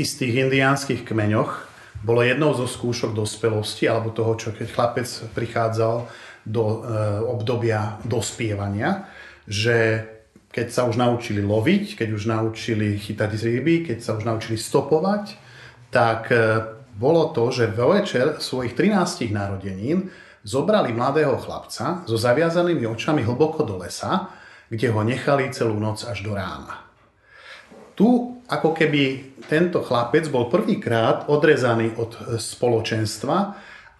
istých indiánskych kmeňoch bolo jednou zo skúšok dospelosti, alebo toho, čo keď chlapec prichádzal do e, obdobia dospievania, že keď sa už naučili loviť, keď už naučili chytať ryby, keď sa už naučili stopovať, tak e, bolo to, že večer svojich 13 narodenín zobrali mladého chlapca so zaviazanými očami hlboko do lesa, kde ho nechali celú noc až do rána. Tu ako keby tento chlapec bol prvýkrát odrezaný od spoločenstva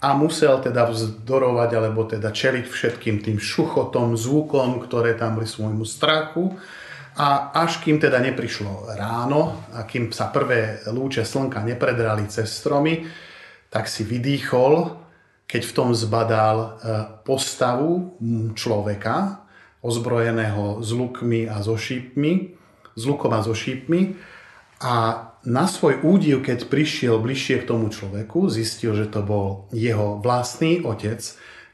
a musel teda vzdorovať alebo teda čeliť všetkým tým šuchotom, zvukom, ktoré tam boli svojmu strachu. A až kým teda neprišlo ráno a kým sa prvé lúče slnka nepredrali cez stromy, tak si vydýchol, keď v tom zbadal e, postavu človeka, ozbrojeného s lukmi a so šípmi, s lukom a so šípmi. A na svoj údiv, keď prišiel bližšie k tomu človeku, zistil, že to bol jeho vlastný otec,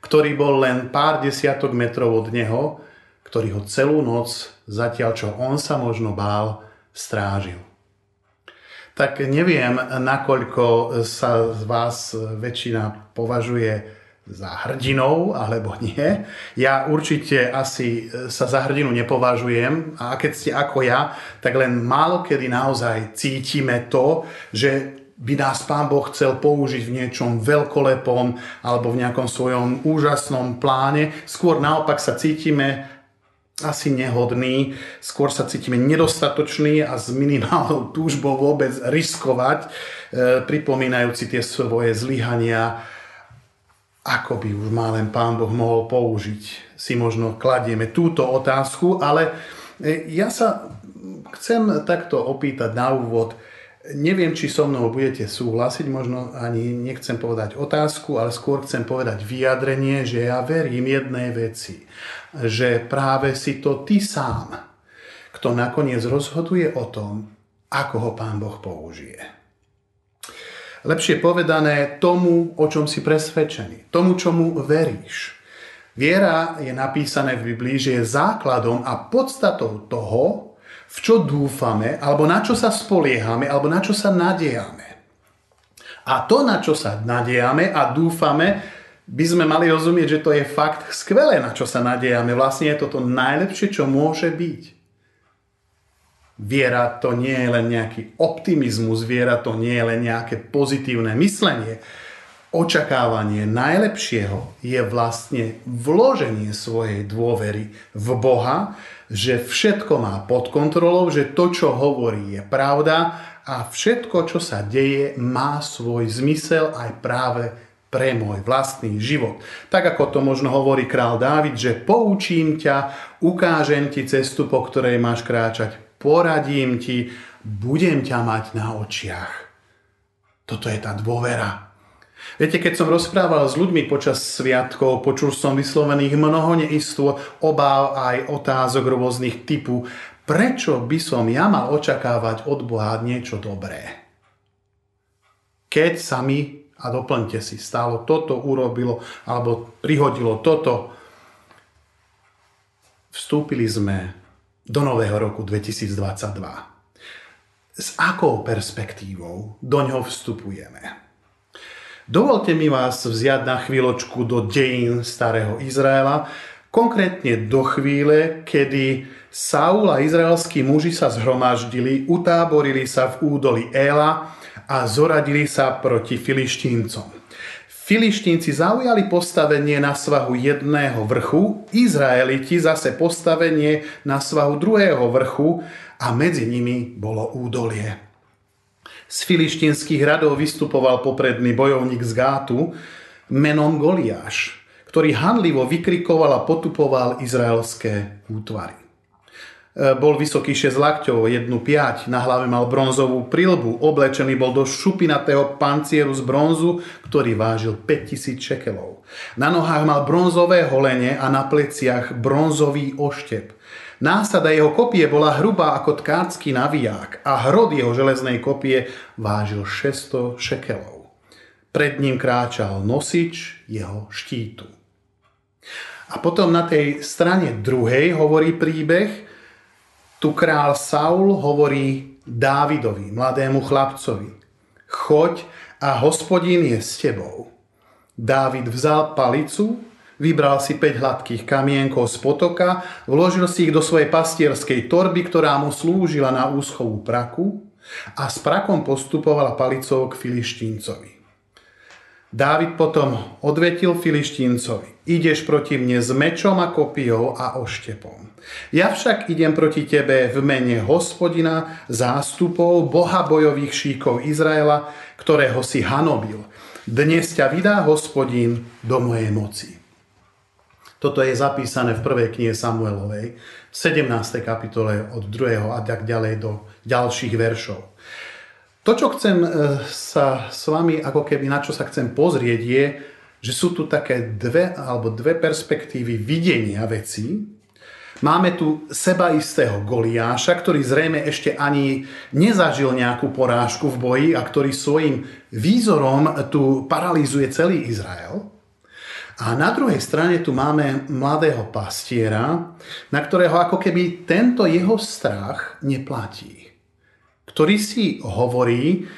ktorý bol len pár desiatok metrov od neho, ktorý ho celú noc, zatiaľ čo on sa možno bál, strážil. Tak neviem, nakoľko sa z vás väčšina považuje za hrdinou alebo nie. Ja určite asi e, sa za hrdinu nepovažujem a keď ste ako ja, tak len málo kedy naozaj cítime to, že by nás Pán Boh chcel použiť v niečom veľkolepom alebo v nejakom svojom úžasnom pláne. Skôr naopak sa cítime asi nehodný, skôr sa cítime nedostatočný a s minimálnou túžbou vôbec riskovať, e, pripomínajúci tie svoje zlyhania ako by už má len Pán Boh mohol použiť. Si možno kladieme túto otázku, ale e, ja sa chcem takto opýtať na úvod. Neviem, či so mnou budete súhlasiť, možno ani nechcem povedať otázku, ale skôr chcem povedať vyjadrenie, že ja verím jednej veci, že práve si to ty sám, kto nakoniec rozhoduje o tom, ako ho Pán Boh použije. Lepšie povedané tomu, o čom si presvedčený, tomu, čomu veríš. Viera je napísané v Biblii, že je základom a podstatou toho, v čo dúfame, alebo na čo sa spoliehame, alebo na čo sa nadejame. A to, na čo sa nadejame a dúfame, by sme mali rozumieť, že to je fakt skvelé, na čo sa nadejame. Vlastne je to to najlepšie, čo môže byť. Viera to nie je len nejaký optimizmus, viera to nie je len nejaké pozitívne myslenie. Očakávanie najlepšieho je vlastne vloženie svojej dôvery v Boha, že všetko má pod kontrolou, že to, čo hovorí, je pravda a všetko, čo sa deje, má svoj zmysel aj práve pre môj vlastný život. Tak ako to možno hovorí král Dávid, že poučím ťa, ukážem ti cestu, po ktorej máš kráčať, poradím ti, budem ťa mať na očiach. Toto je tá dôvera. Viete, keď som rozprával s ľuďmi počas sviatkov, počul som vyslovených mnoho neistôt, obáv aj otázok rôznych typu, prečo by som ja mal očakávať od Boha niečo dobré. Keď sa mi, a doplňte si, stálo toto, urobilo, alebo prihodilo toto, vstúpili sme do nového roku 2022. S akou perspektívou do ňoho vstupujeme? Dovolte mi vás vziať na chvíľočku do dejín starého Izraela, konkrétne do chvíle, kedy Saul a izraelskí muži sa zhromaždili, utáborili sa v údoli Éla a zoradili sa proti filištíncom. Filištínci zaujali postavenie na svahu jedného vrchu, Izraeliti zase postavenie na svahu druhého vrchu a medzi nimi bolo údolie. Z filištínskych radov vystupoval popredný bojovník z Gátu menom Goliáš, ktorý handlivo vykrikoval a potupoval izraelské útvary. E, bol vysoký 6 lakťov, jednu piať, na hlave mal bronzovú prilbu, oblečený bol do šupinatého pancieru z bronzu, ktorý vážil 5000 šekelov. Na nohách mal bronzové holenie a na pleciach bronzový oštep. Násada jeho kopie bola hrubá ako tkácky naviják a hrod jeho železnej kopie vážil 600 šekelov. Pred ním kráčal nosič jeho štítu. A potom na tej strane druhej hovorí príbeh, tu král Saul hovorí Dávidovi, mladému chlapcovi, choď a hospodín je s tebou. Dávid vzal palicu, vybral si 5 hladkých kamienkov z potoka, vložil si ich do svojej pastierskej torby, ktorá mu slúžila na úschovú praku a s prakom postupovala palicou k filištíncovi. Dávid potom odvetil filištíncovi. Ideš proti mne s mečom a kopijou a oštepom. Ja však idem proti tebe v mene hospodina, zástupov, boha bojových šíkov Izraela, ktorého si hanobil. Dnes ťa vydá hospodin do mojej moci. Toto je zapísané v prvej knihe Samuelovej, v 17. kapitole od 2. a tak ďalej do ďalších veršov. To, čo chcem e, sa s vami, ako keby na čo sa chcem pozrieť, je, že sú tu také dve alebo dve perspektívy videnia vecí. Máme tu seba istého Goliáša, ktorý zrejme ešte ani nezažil nejakú porážku v boji a ktorý svojim výzorom tu paralizuje celý Izrael. A na druhej strane tu máme mladého pastiera, na ktorého ako keby tento jeho strach neplatí ktorý si hovorí,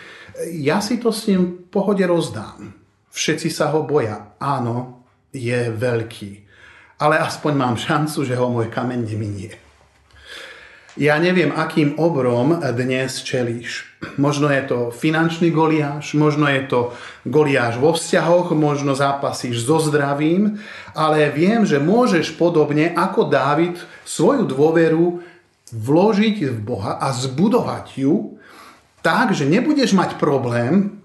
ja si to s ním v pohode rozdám. Všetci sa ho boja. Áno, je veľký. Ale aspoň mám šancu, že ho môj kameň neminie. Ja neviem, akým obrom dnes čelíš. Možno je to finančný goliáš, možno je to goliáš vo vzťahoch, možno zápasíš so zdravím, ale viem, že môžeš podobne ako Dávid svoju dôveru vložiť v Boha a zbudovať ju tak, že nebudeš mať problém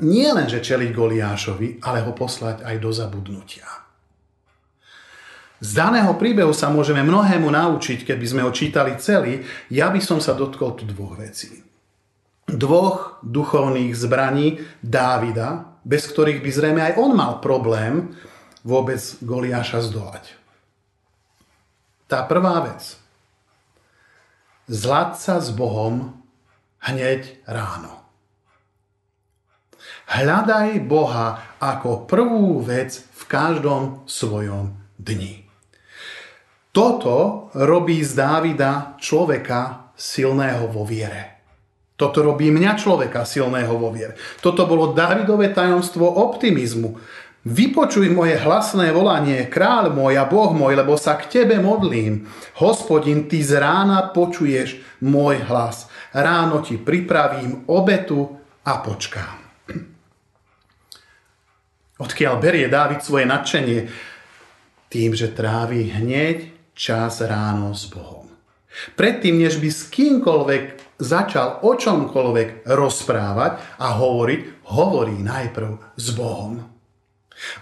nie len, že čeliť Goliášovi, ale ho poslať aj do zabudnutia. Z daného príbehu sa môžeme mnohému naučiť, keby sme ho čítali celý. Ja by som sa dotkol tu dvoch vecí. Dvoch duchovných zbraní Dávida, bez ktorých by zrejme aj on mal problém vôbec Goliáša zdolať. Tá prvá vec zlať sa s Bohom hneď ráno. Hľadaj Boha ako prvú vec v každom svojom dni. Toto robí z Dávida človeka silného vo viere. Toto robí mňa človeka silného vo viere. Toto bolo Dávidové tajomstvo optimizmu. Vypočuj moje hlasné volanie, kráľ môj a Boh môj, lebo sa k tebe modlím. Hospodin, ty z rána počuješ môj hlas. Ráno ti pripravím obetu a počkám. Odkiaľ berie Dávid svoje nadšenie? Tým, že trávi hneď čas ráno s Bohom. Predtým, než by s kýmkoľvek začal o čomkoľvek rozprávať a hovoriť, hovorí najprv s Bohom.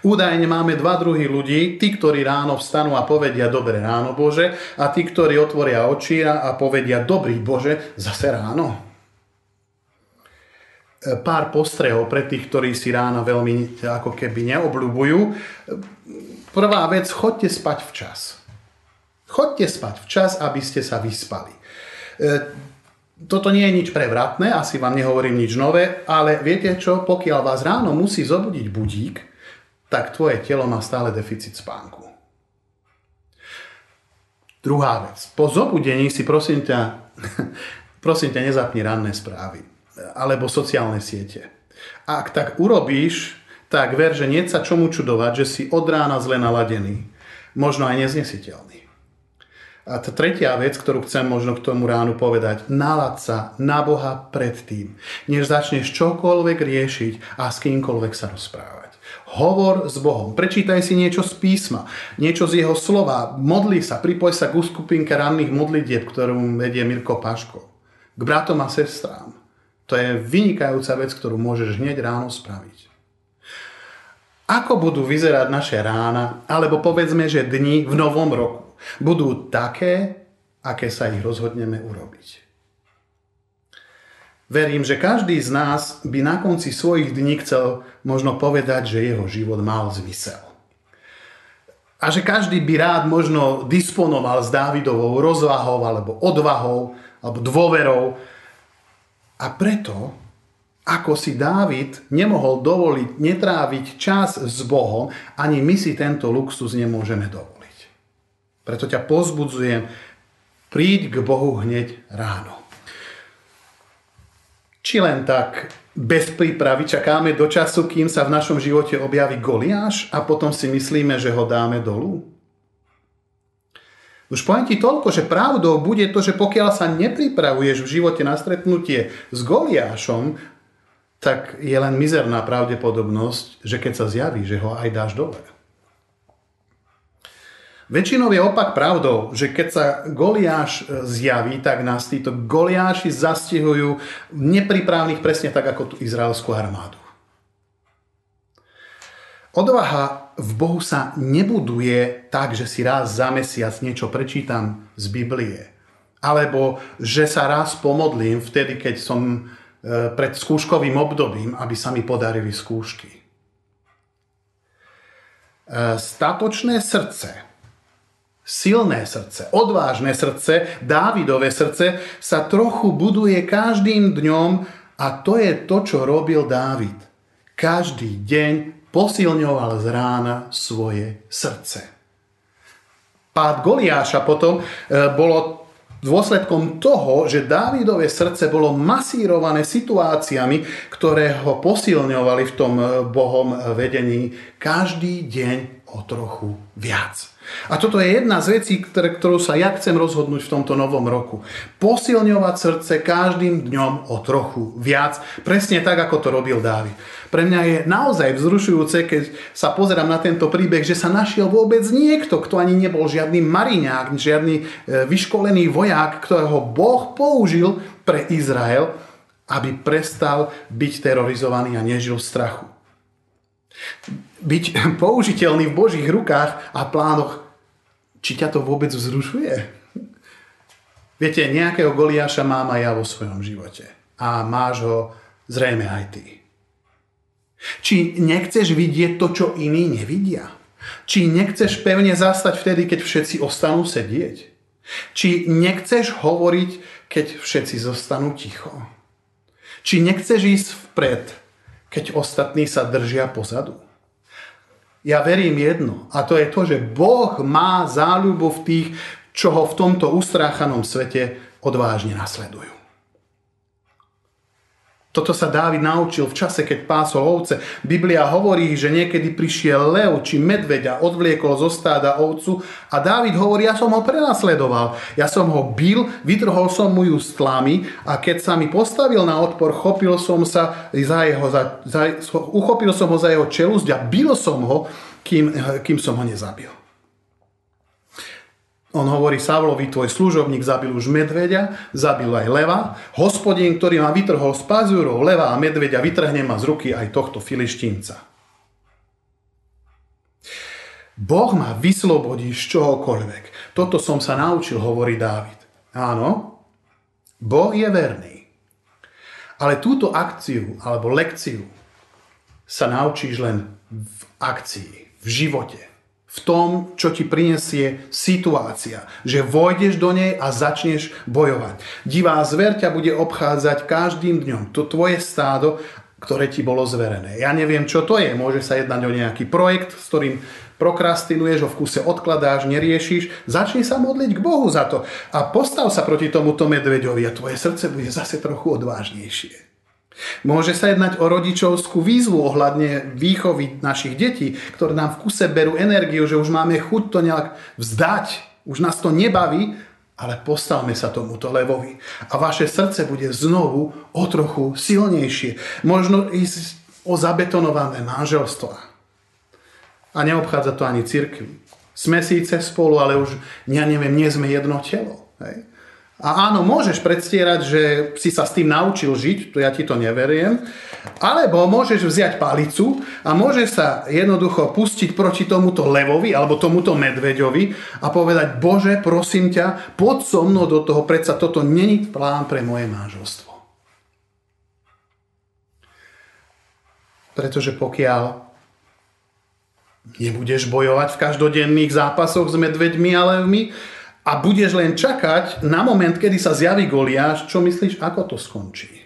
Údajne máme dva druhy ľudí, tí, ktorí ráno vstanú a povedia dobre ráno Bože a tí, ktorí otvoria oči a povedia dobrý Bože zase ráno. E, pár postrehov pre tých, ktorí si ráno veľmi ako keby neobľúbujú. Prvá vec, chodte spať včas. Chodte spať včas, aby ste sa vyspali. E, toto nie je nič prevratné, asi vám nehovorím nič nové, ale viete čo, pokiaľ vás ráno musí zobudiť budík, tak tvoje telo má stále deficit spánku. Druhá vec. Po zobudení si prosím ťa, prosím ťa nezapni ranné správy alebo sociálne siete. Ak tak urobíš, tak ver, že nie sa čomu čudovať, že si od rána zle naladený. Možno aj neznesiteľný. A tá tretia vec, ktorú chcem možno k tomu ránu povedať, nalad sa na Boha predtým, než začneš čokoľvek riešiť a s kýmkoľvek sa rozprávať. Hovor s Bohom. Prečítaj si niečo z písma, niečo z jeho slova. Modli sa, pripoj sa k skupinke ranných modlitieb, ktorú vedie Mirko Paško. K bratom a sestrám. To je vynikajúca vec, ktorú môžeš hneď ráno spraviť. Ako budú vyzerať naše rána, alebo povedzme, že dni v novom roku, budú také, aké sa ich rozhodneme urobiť. Verím, že každý z nás by na konci svojich dní chcel možno povedať, že jeho život mal zmysel. A že každý by rád možno disponoval s Dávidovou rozvahou alebo odvahou alebo dôverou. A preto, ako si Dávid nemohol dovoliť netráviť čas s Bohom, ani my si tento luxus nemôžeme dovoliť. Preto ťa pozbudzujem, príď k Bohu hneď ráno. Či len tak bez prípravy čakáme do času, kým sa v našom živote objaví Goliáš a potom si myslíme, že ho dáme dolu? Už poviem ti toľko, že pravdou bude to, že pokiaľ sa nepripravuješ v živote na stretnutie s Goliášom, tak je len mizerná pravdepodobnosť, že keď sa zjaví, že ho aj dáš dole. Väčšinou je opak pravdou, že keď sa Goliáš e, zjaví, tak nás títo Goliáši zastihujú nepripravných presne tak, ako tú izraelskú armádu. Odvaha v Bohu sa nebuduje tak, že si raz za mesiac niečo prečítam z Biblie. Alebo že sa raz pomodlím vtedy, keď som e, pred skúškovým obdobím, aby sa mi podarili skúšky. E, statočné srdce silné srdce, odvážne srdce, Dávidové srdce sa trochu buduje každým dňom a to je to, čo robil Dávid. Každý deň posilňoval z rána svoje srdce. Pád Goliáša potom e, bolo dôsledkom toho, že Dávidové srdce bolo masírované situáciami, ktoré ho posilňovali v tom e, Bohom vedení každý deň o trochu viac. A toto je jedna z vecí, ktoré, ktorú sa ja chcem rozhodnúť v tomto novom roku. Posilňovať srdce každým dňom o trochu viac, presne tak, ako to robil Dávid. Pre mňa je naozaj vzrušujúce, keď sa pozerám na tento príbeh, že sa našiel vôbec niekto, kto ani nebol žiadny mariňák, žiadny e, vyškolený vojak, ktorého Boh použil pre Izrael, aby prestal byť terorizovaný a nežil v strachu byť použiteľný v Božích rukách a plánoch, či ťa to vôbec vzrušuje? Viete, nejakého Goliáša mám aj ja vo svojom živote. A máš ho zrejme aj ty. Či nechceš vidieť to, čo iní nevidia? Či nechceš pevne zastať vtedy, keď všetci ostanú sedieť? Či nechceš hovoriť, keď všetci zostanú ticho? Či nechceš ísť vpred, keď ostatní sa držia pozadu? Ja verím jedno, a to je to, že Boh má záľubu v tých, čo ho v tomto ustráchanom svete odvážne nasledujú. Toto sa Dávid naučil v čase, keď pásol ovce. Biblia hovorí, že niekedy prišiel lev či medveď a odvliekol zo stáda ovcu a Dávid hovorí, ja som ho prenasledoval. Ja som ho bil, vytrhol som mu ju s tlami a keď sa mi postavil na odpor, chopil som sa za jeho, za, za, uchopil som ho za jeho čelusť a bil som ho, kým, kým som ho nezabil. On hovorí Savlovi, tvoj služobník zabil už medveďa, zabil aj leva. Hospodin, ktorý ma vytrhol z pazúrov leva a medveďa, vytrhne ma z ruky aj tohto filištínca. Boh ma vyslobodí z čohokoľvek. Toto som sa naučil, hovorí Dávid. Áno, Boh je verný. Ale túto akciu alebo lekciu sa naučíš len v akcii, v živote v tom, čo ti prinesie situácia. Že vojdeš do nej a začneš bojovať. Divá zver ťa bude obchádzať každým dňom. To tvoje stádo, ktoré ti bolo zverené. Ja neviem, čo to je. Môže sa jednať o nejaký projekt, s ktorým prokrastinuješ, ho v kuse odkladáš, neriešiš. Začni sa modliť k Bohu za to. A postav sa proti tomuto medveďovi a tvoje srdce bude zase trochu odvážnejšie. Môže sa jednať o rodičovskú výzvu ohľadne výchovy našich detí, ktoré nám v kuse berú energiu, že už máme chuť to nejak vzdať, už nás to nebaví, ale postavme sa tomuto levovi. A vaše srdce bude znovu o trochu silnejšie. Možno ísť o zabetonované manželstvo. A neobchádza to ani cirkvi. Sme síce spolu, ale už, ja neviem, nie sme jedno telo. Hej? A áno, môžeš predstierať, že si sa s tým naučil žiť, to ja ti to neveriem, alebo môžeš vziať palicu a môžeš sa jednoducho pustiť proti tomuto levovi alebo tomuto medveďovi a povedať, Bože, prosím ťa, poď so mnou do toho, predsa toto není plán pre moje manželstvo. Pretože pokiaľ nebudeš bojovať v každodenných zápasoch s medveďmi a levmi, a budeš len čakať na moment, kedy sa zjaví Goliáš, čo myslíš, ako to skončí?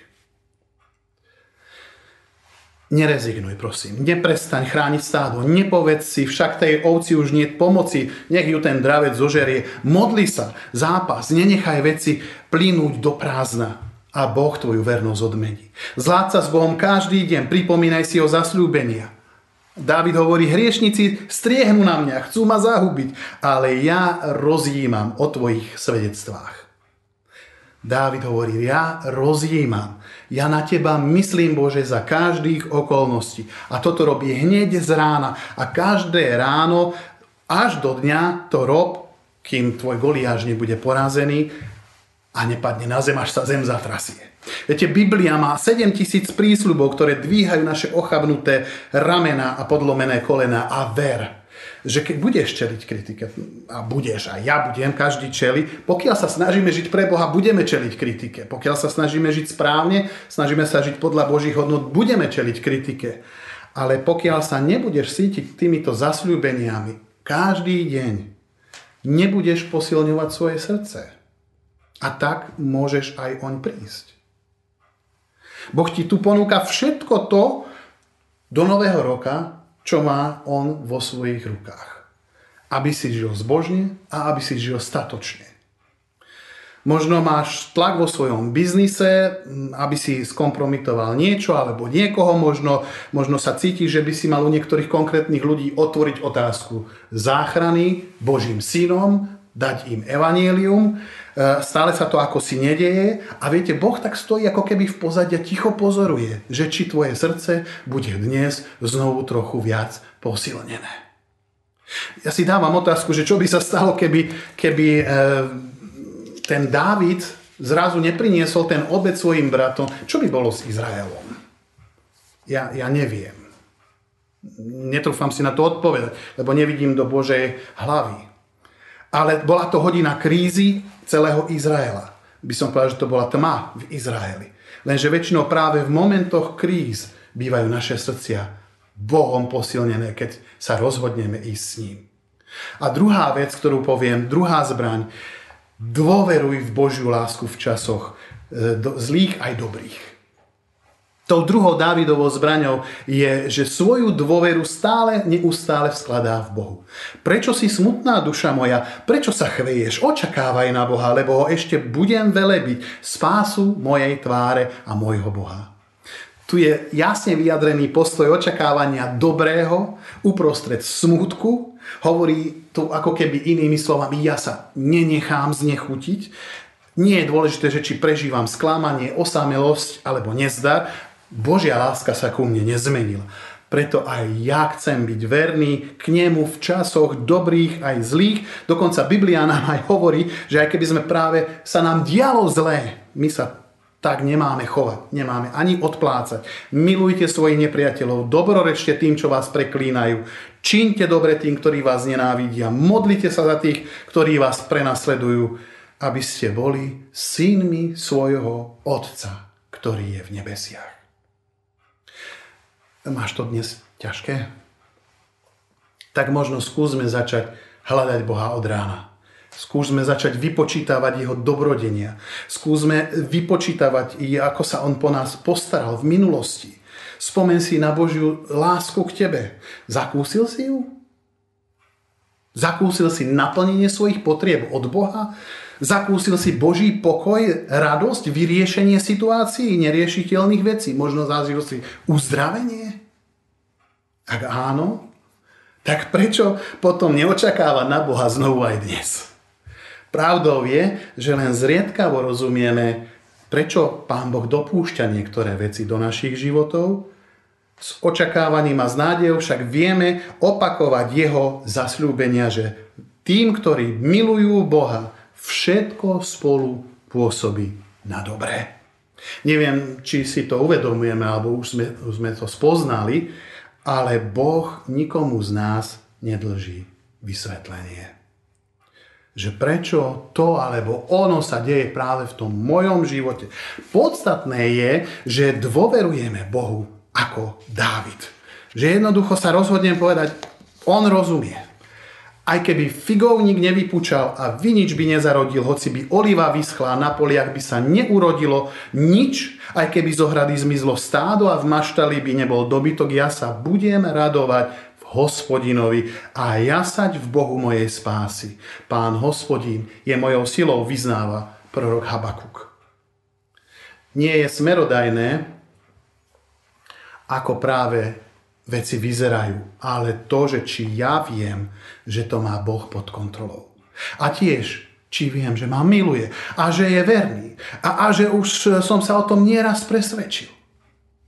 Nerezignuj, prosím. Neprestaň chrániť stádo. Nepovedz si, však tej ovci už nie pomoci, nech ju ten dravec zožerie. Modli sa, zápas, nenechaj veci plínuť do prázdna. a Boh tvoju vernosť odmení. Zláť sa s Bohom každý deň, pripomínaj si o zasľúbenia. Dávid hovorí, hriešnici striehnú na mňa, chcú ma zahubiť, ale ja rozjímam o tvojich svedectvách. Dávid hovorí, ja rozjímam, ja na teba myslím, Bože, za každých okolností. A toto robí hneď z rána. A každé ráno, až do dňa to rob, kým tvoj Goliáš nebude porazený a nepadne na zem, až sa zem zatrasie. Viete, Biblia má 7 tisíc prísľubov, ktoré dvíhajú naše ochabnuté ramena a podlomené kolena a ver, že keď budeš čeliť kritike, a budeš, a ja budem, každý čeli, pokiaľ sa snažíme žiť pre Boha, budeme čeliť kritike. Pokiaľ sa snažíme žiť správne, snažíme sa žiť podľa Božích hodnot, budeme čeliť kritike. Ale pokiaľ sa nebudeš cítiť týmito zasľúbeniami každý deň, nebudeš posilňovať svoje srdce. A tak môžeš aj oň prísť. Boh ti tu ponúka všetko to do nového roka, čo má on vo svojich rukách. Aby si žil zbožne a aby si žil statočne. Možno máš tlak vo svojom biznise, aby si skompromitoval niečo alebo niekoho, možno, možno sa cítiš, že by si mal u niektorých konkrétnych ľudí otvoriť otázku záchrany Božím synom, dať im evanielium E, stále sa to ako si nedeje a viete, Boh tak stojí ako keby v pozadí ticho pozoruje, že či tvoje srdce bude dnes znovu trochu viac posilnené. Ja si dávam otázku, že čo by sa stalo, keby, keby e, ten Dávid zrazu nepriniesol ten obed svojim bratom, čo by bolo s Izraelom? Ja, ja neviem. Netrúfam si na to odpovedať, lebo nevidím do Božej hlavy. Ale bola to hodina krízy, celého Izraela. By som povedal, že to bola tma v Izraeli. Lenže väčšinou práve v momentoch kríz bývajú naše srdcia Bohom posilnené, keď sa rozhodneme ísť s ním. A druhá vec, ktorú poviem, druhá zbraň, dôveruj v Božiu lásku v časoch e, zlých aj dobrých. Tou druhou Dávidovou zbraňou je, že svoju dôveru stále, neustále vskladá v Bohu. Prečo si smutná duša moja? Prečo sa chveješ? Očakávaj na Boha, lebo ho ešte budem velebiť spásu mojej tváre a môjho Boha. Tu je jasne vyjadrený postoj očakávania dobrého uprostred smutku. Hovorí tu ako keby inými slovami, ja sa nenechám znechutiť. Nie je dôležité, že či prežívam sklamanie, osamelosť alebo nezdar, Božia láska sa ku mne nezmenila. Preto aj ja chcem byť verný k nemu v časoch dobrých aj zlých. Dokonca Biblia nám aj hovorí, že aj keby sme práve sa nám dialo zlé, my sa tak nemáme chovať, nemáme ani odplácať. Milujte svojich nepriateľov, dobrorečte tým, čo vás preklínajú. Čínte dobre tým, ktorí vás nenávidia. Modlite sa za tých, ktorí vás prenasledujú, aby ste boli synmi svojho Otca, ktorý je v nebesiach. Máš to dnes ťažké? Tak možno skúsme začať hľadať Boha od rána. Skúsme začať vypočítavať jeho dobrodenia. Skúsme vypočítavať, ako sa on po nás postaral v minulosti. Spomen si na Božiu lásku k tebe. Zakúsil si ju? Zakúsil si naplnenie svojich potrieb od Boha? Zakúsil si Boží pokoj, radosť, vyriešenie situácií, neriešiteľných vecí. Možno zažil si uzdravenie? Ak áno, tak prečo potom neočakávať na Boha znovu aj dnes? Pravdou je, že len zriedkavo rozumieme, prečo Pán Boh dopúšťa niektoré veci do našich životov. S očakávaním a s nádejou však vieme opakovať jeho zasľúbenia, že tým, ktorí milujú Boha, všetko spolu pôsobí na dobré. Neviem, či si to uvedomujeme, alebo už sme, už sme to spoznali, ale Boh nikomu z nás nedlží vysvetlenie. Že prečo to alebo ono sa deje práve v tom mojom živote. Podstatné je, že dôverujeme Bohu ako Dávid. Že jednoducho sa rozhodnem povedať, on rozumie. Aj keby figovník nevypúčal a vinič by nezarodil, hoci by oliva vyschla na poliach by sa neurodilo nič, aj keby z ohrady zmizlo stádo a v maštali by nebol dobytok, ja sa budem radovať v hospodinovi a jasať v Bohu mojej spásy. Pán hospodín je mojou silou, vyznáva prorok Habakuk. nie je smerodajné, ako práve veci vyzerajú, ale to, že či ja viem, že to má Boh pod kontrolou. A tiež, či viem, že ma miluje a že je verný a, a že už som sa o tom nieraz presvedčil.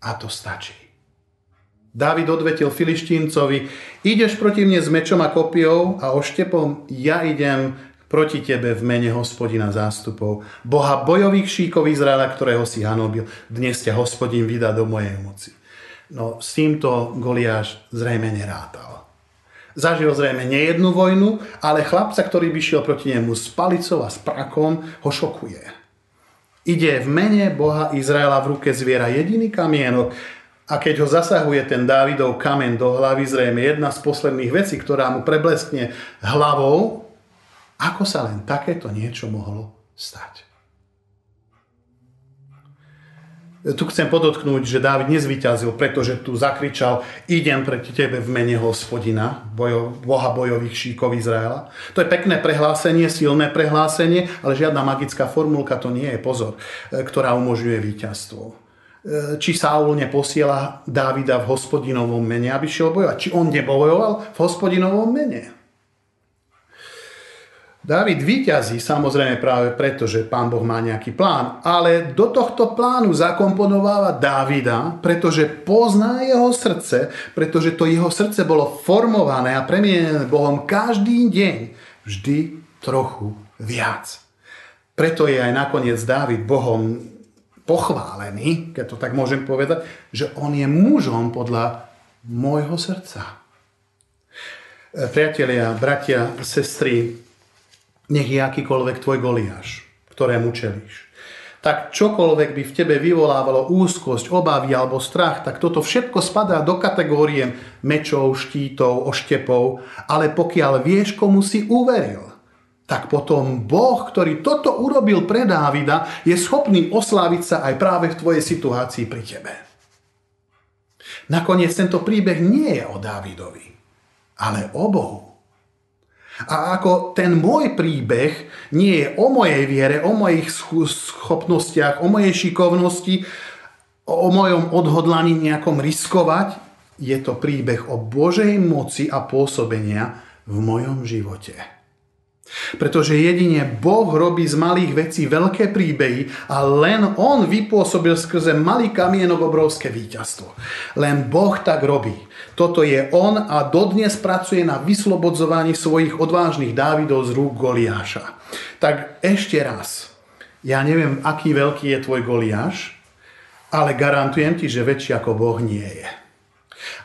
A to stačí. Dávid odvetil filištíncovi, ideš proti mne s mečom a kopiou a oštepom, ja idem proti tebe v mene hospodina zástupov, Boha bojových šíkov Izraela, ktorého si hanobil. Dnes ťa hospodin vydá do mojej moci. No s týmto Goliáš zrejme nerátal. Zažil zrejme nejednú vojnu, ale chlapca, ktorý by šiel proti nemu s palicou a s prakom, ho šokuje. Ide v mene Boha Izraela v ruke zviera jediný kamienok, a keď ho zasahuje ten Dávidov kamen do hlavy, zrejme jedna z posledných vecí, ktorá mu prebleskne hlavou, ako sa len takéto niečo mohlo stať. Tu chcem podotknúť, že Dávid nezvyťazil, pretože tu zakričal idem proti tebe v mene hospodina, bojo, boha bojových šíkov Izraela. To je pekné prehlásenie, silné prehlásenie, ale žiadna magická formulka to nie je, pozor, ktorá umožňuje víťazstvo. E, či Saul neposiela Dávida v hospodinovom mene, aby šiel bojovať. Či on nebojoval v hospodinovom mene. Dávid vyťazí samozrejme práve preto, že pán Boh má nejaký plán, ale do tohto plánu zakomponováva Dávida, pretože pozná jeho srdce, pretože to jeho srdce bolo formované a premienené Bohom každý deň vždy trochu viac. Preto je aj nakoniec Dávid Bohom pochválený, keď to tak môžem povedať, že on je mužom podľa môjho srdca. E, priatelia, bratia, sestry, nech je akýkoľvek tvoj Goliáš, ktorému čelíš. Tak čokoľvek by v tebe vyvolávalo úzkosť, obavy alebo strach, tak toto všetko spadá do kategórie mečov, štítov, oštepov, ale pokiaľ vieš, komu si uveril, tak potom Boh, ktorý toto urobil pre Dávida, je schopný osláviť sa aj práve v tvojej situácii pri tebe. Nakoniec tento príbeh nie je o Dávidovi, ale o Bohu. A ako ten môj príbeh nie je o mojej viere, o mojich schopnostiach, o mojej šikovnosti, o mojom odhodlaní nejakom riskovať, je to príbeh o Božej moci a pôsobenia v mojom živote. Pretože jedine Boh robí z malých vecí veľké príbehy a len On vypôsobil skrze malý kamienok obrovské víťazstvo. Len Boh tak robí. Toto je On a dodnes pracuje na vyslobodzovaní svojich odvážnych Dávidov z rúk Goliáša. Tak ešte raz. Ja neviem, aký veľký je tvoj Goliáš, ale garantujem ti, že väčší ako Boh nie je.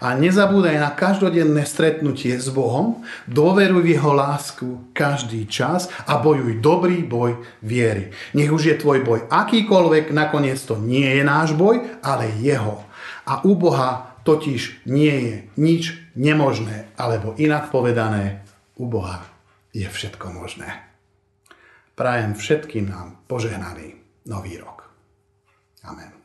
A nezabúdaj na každodenné stretnutie s Bohom, dôveruj v Jeho lásku každý čas a bojuj dobrý boj viery. Nech už je tvoj boj akýkoľvek, nakoniec to nie je náš boj, ale Jeho. A u Boha totiž nie je nič nemožné, alebo inak povedané, u Boha je všetko možné. Prajem všetkým nám požehnaný nový rok. Amen.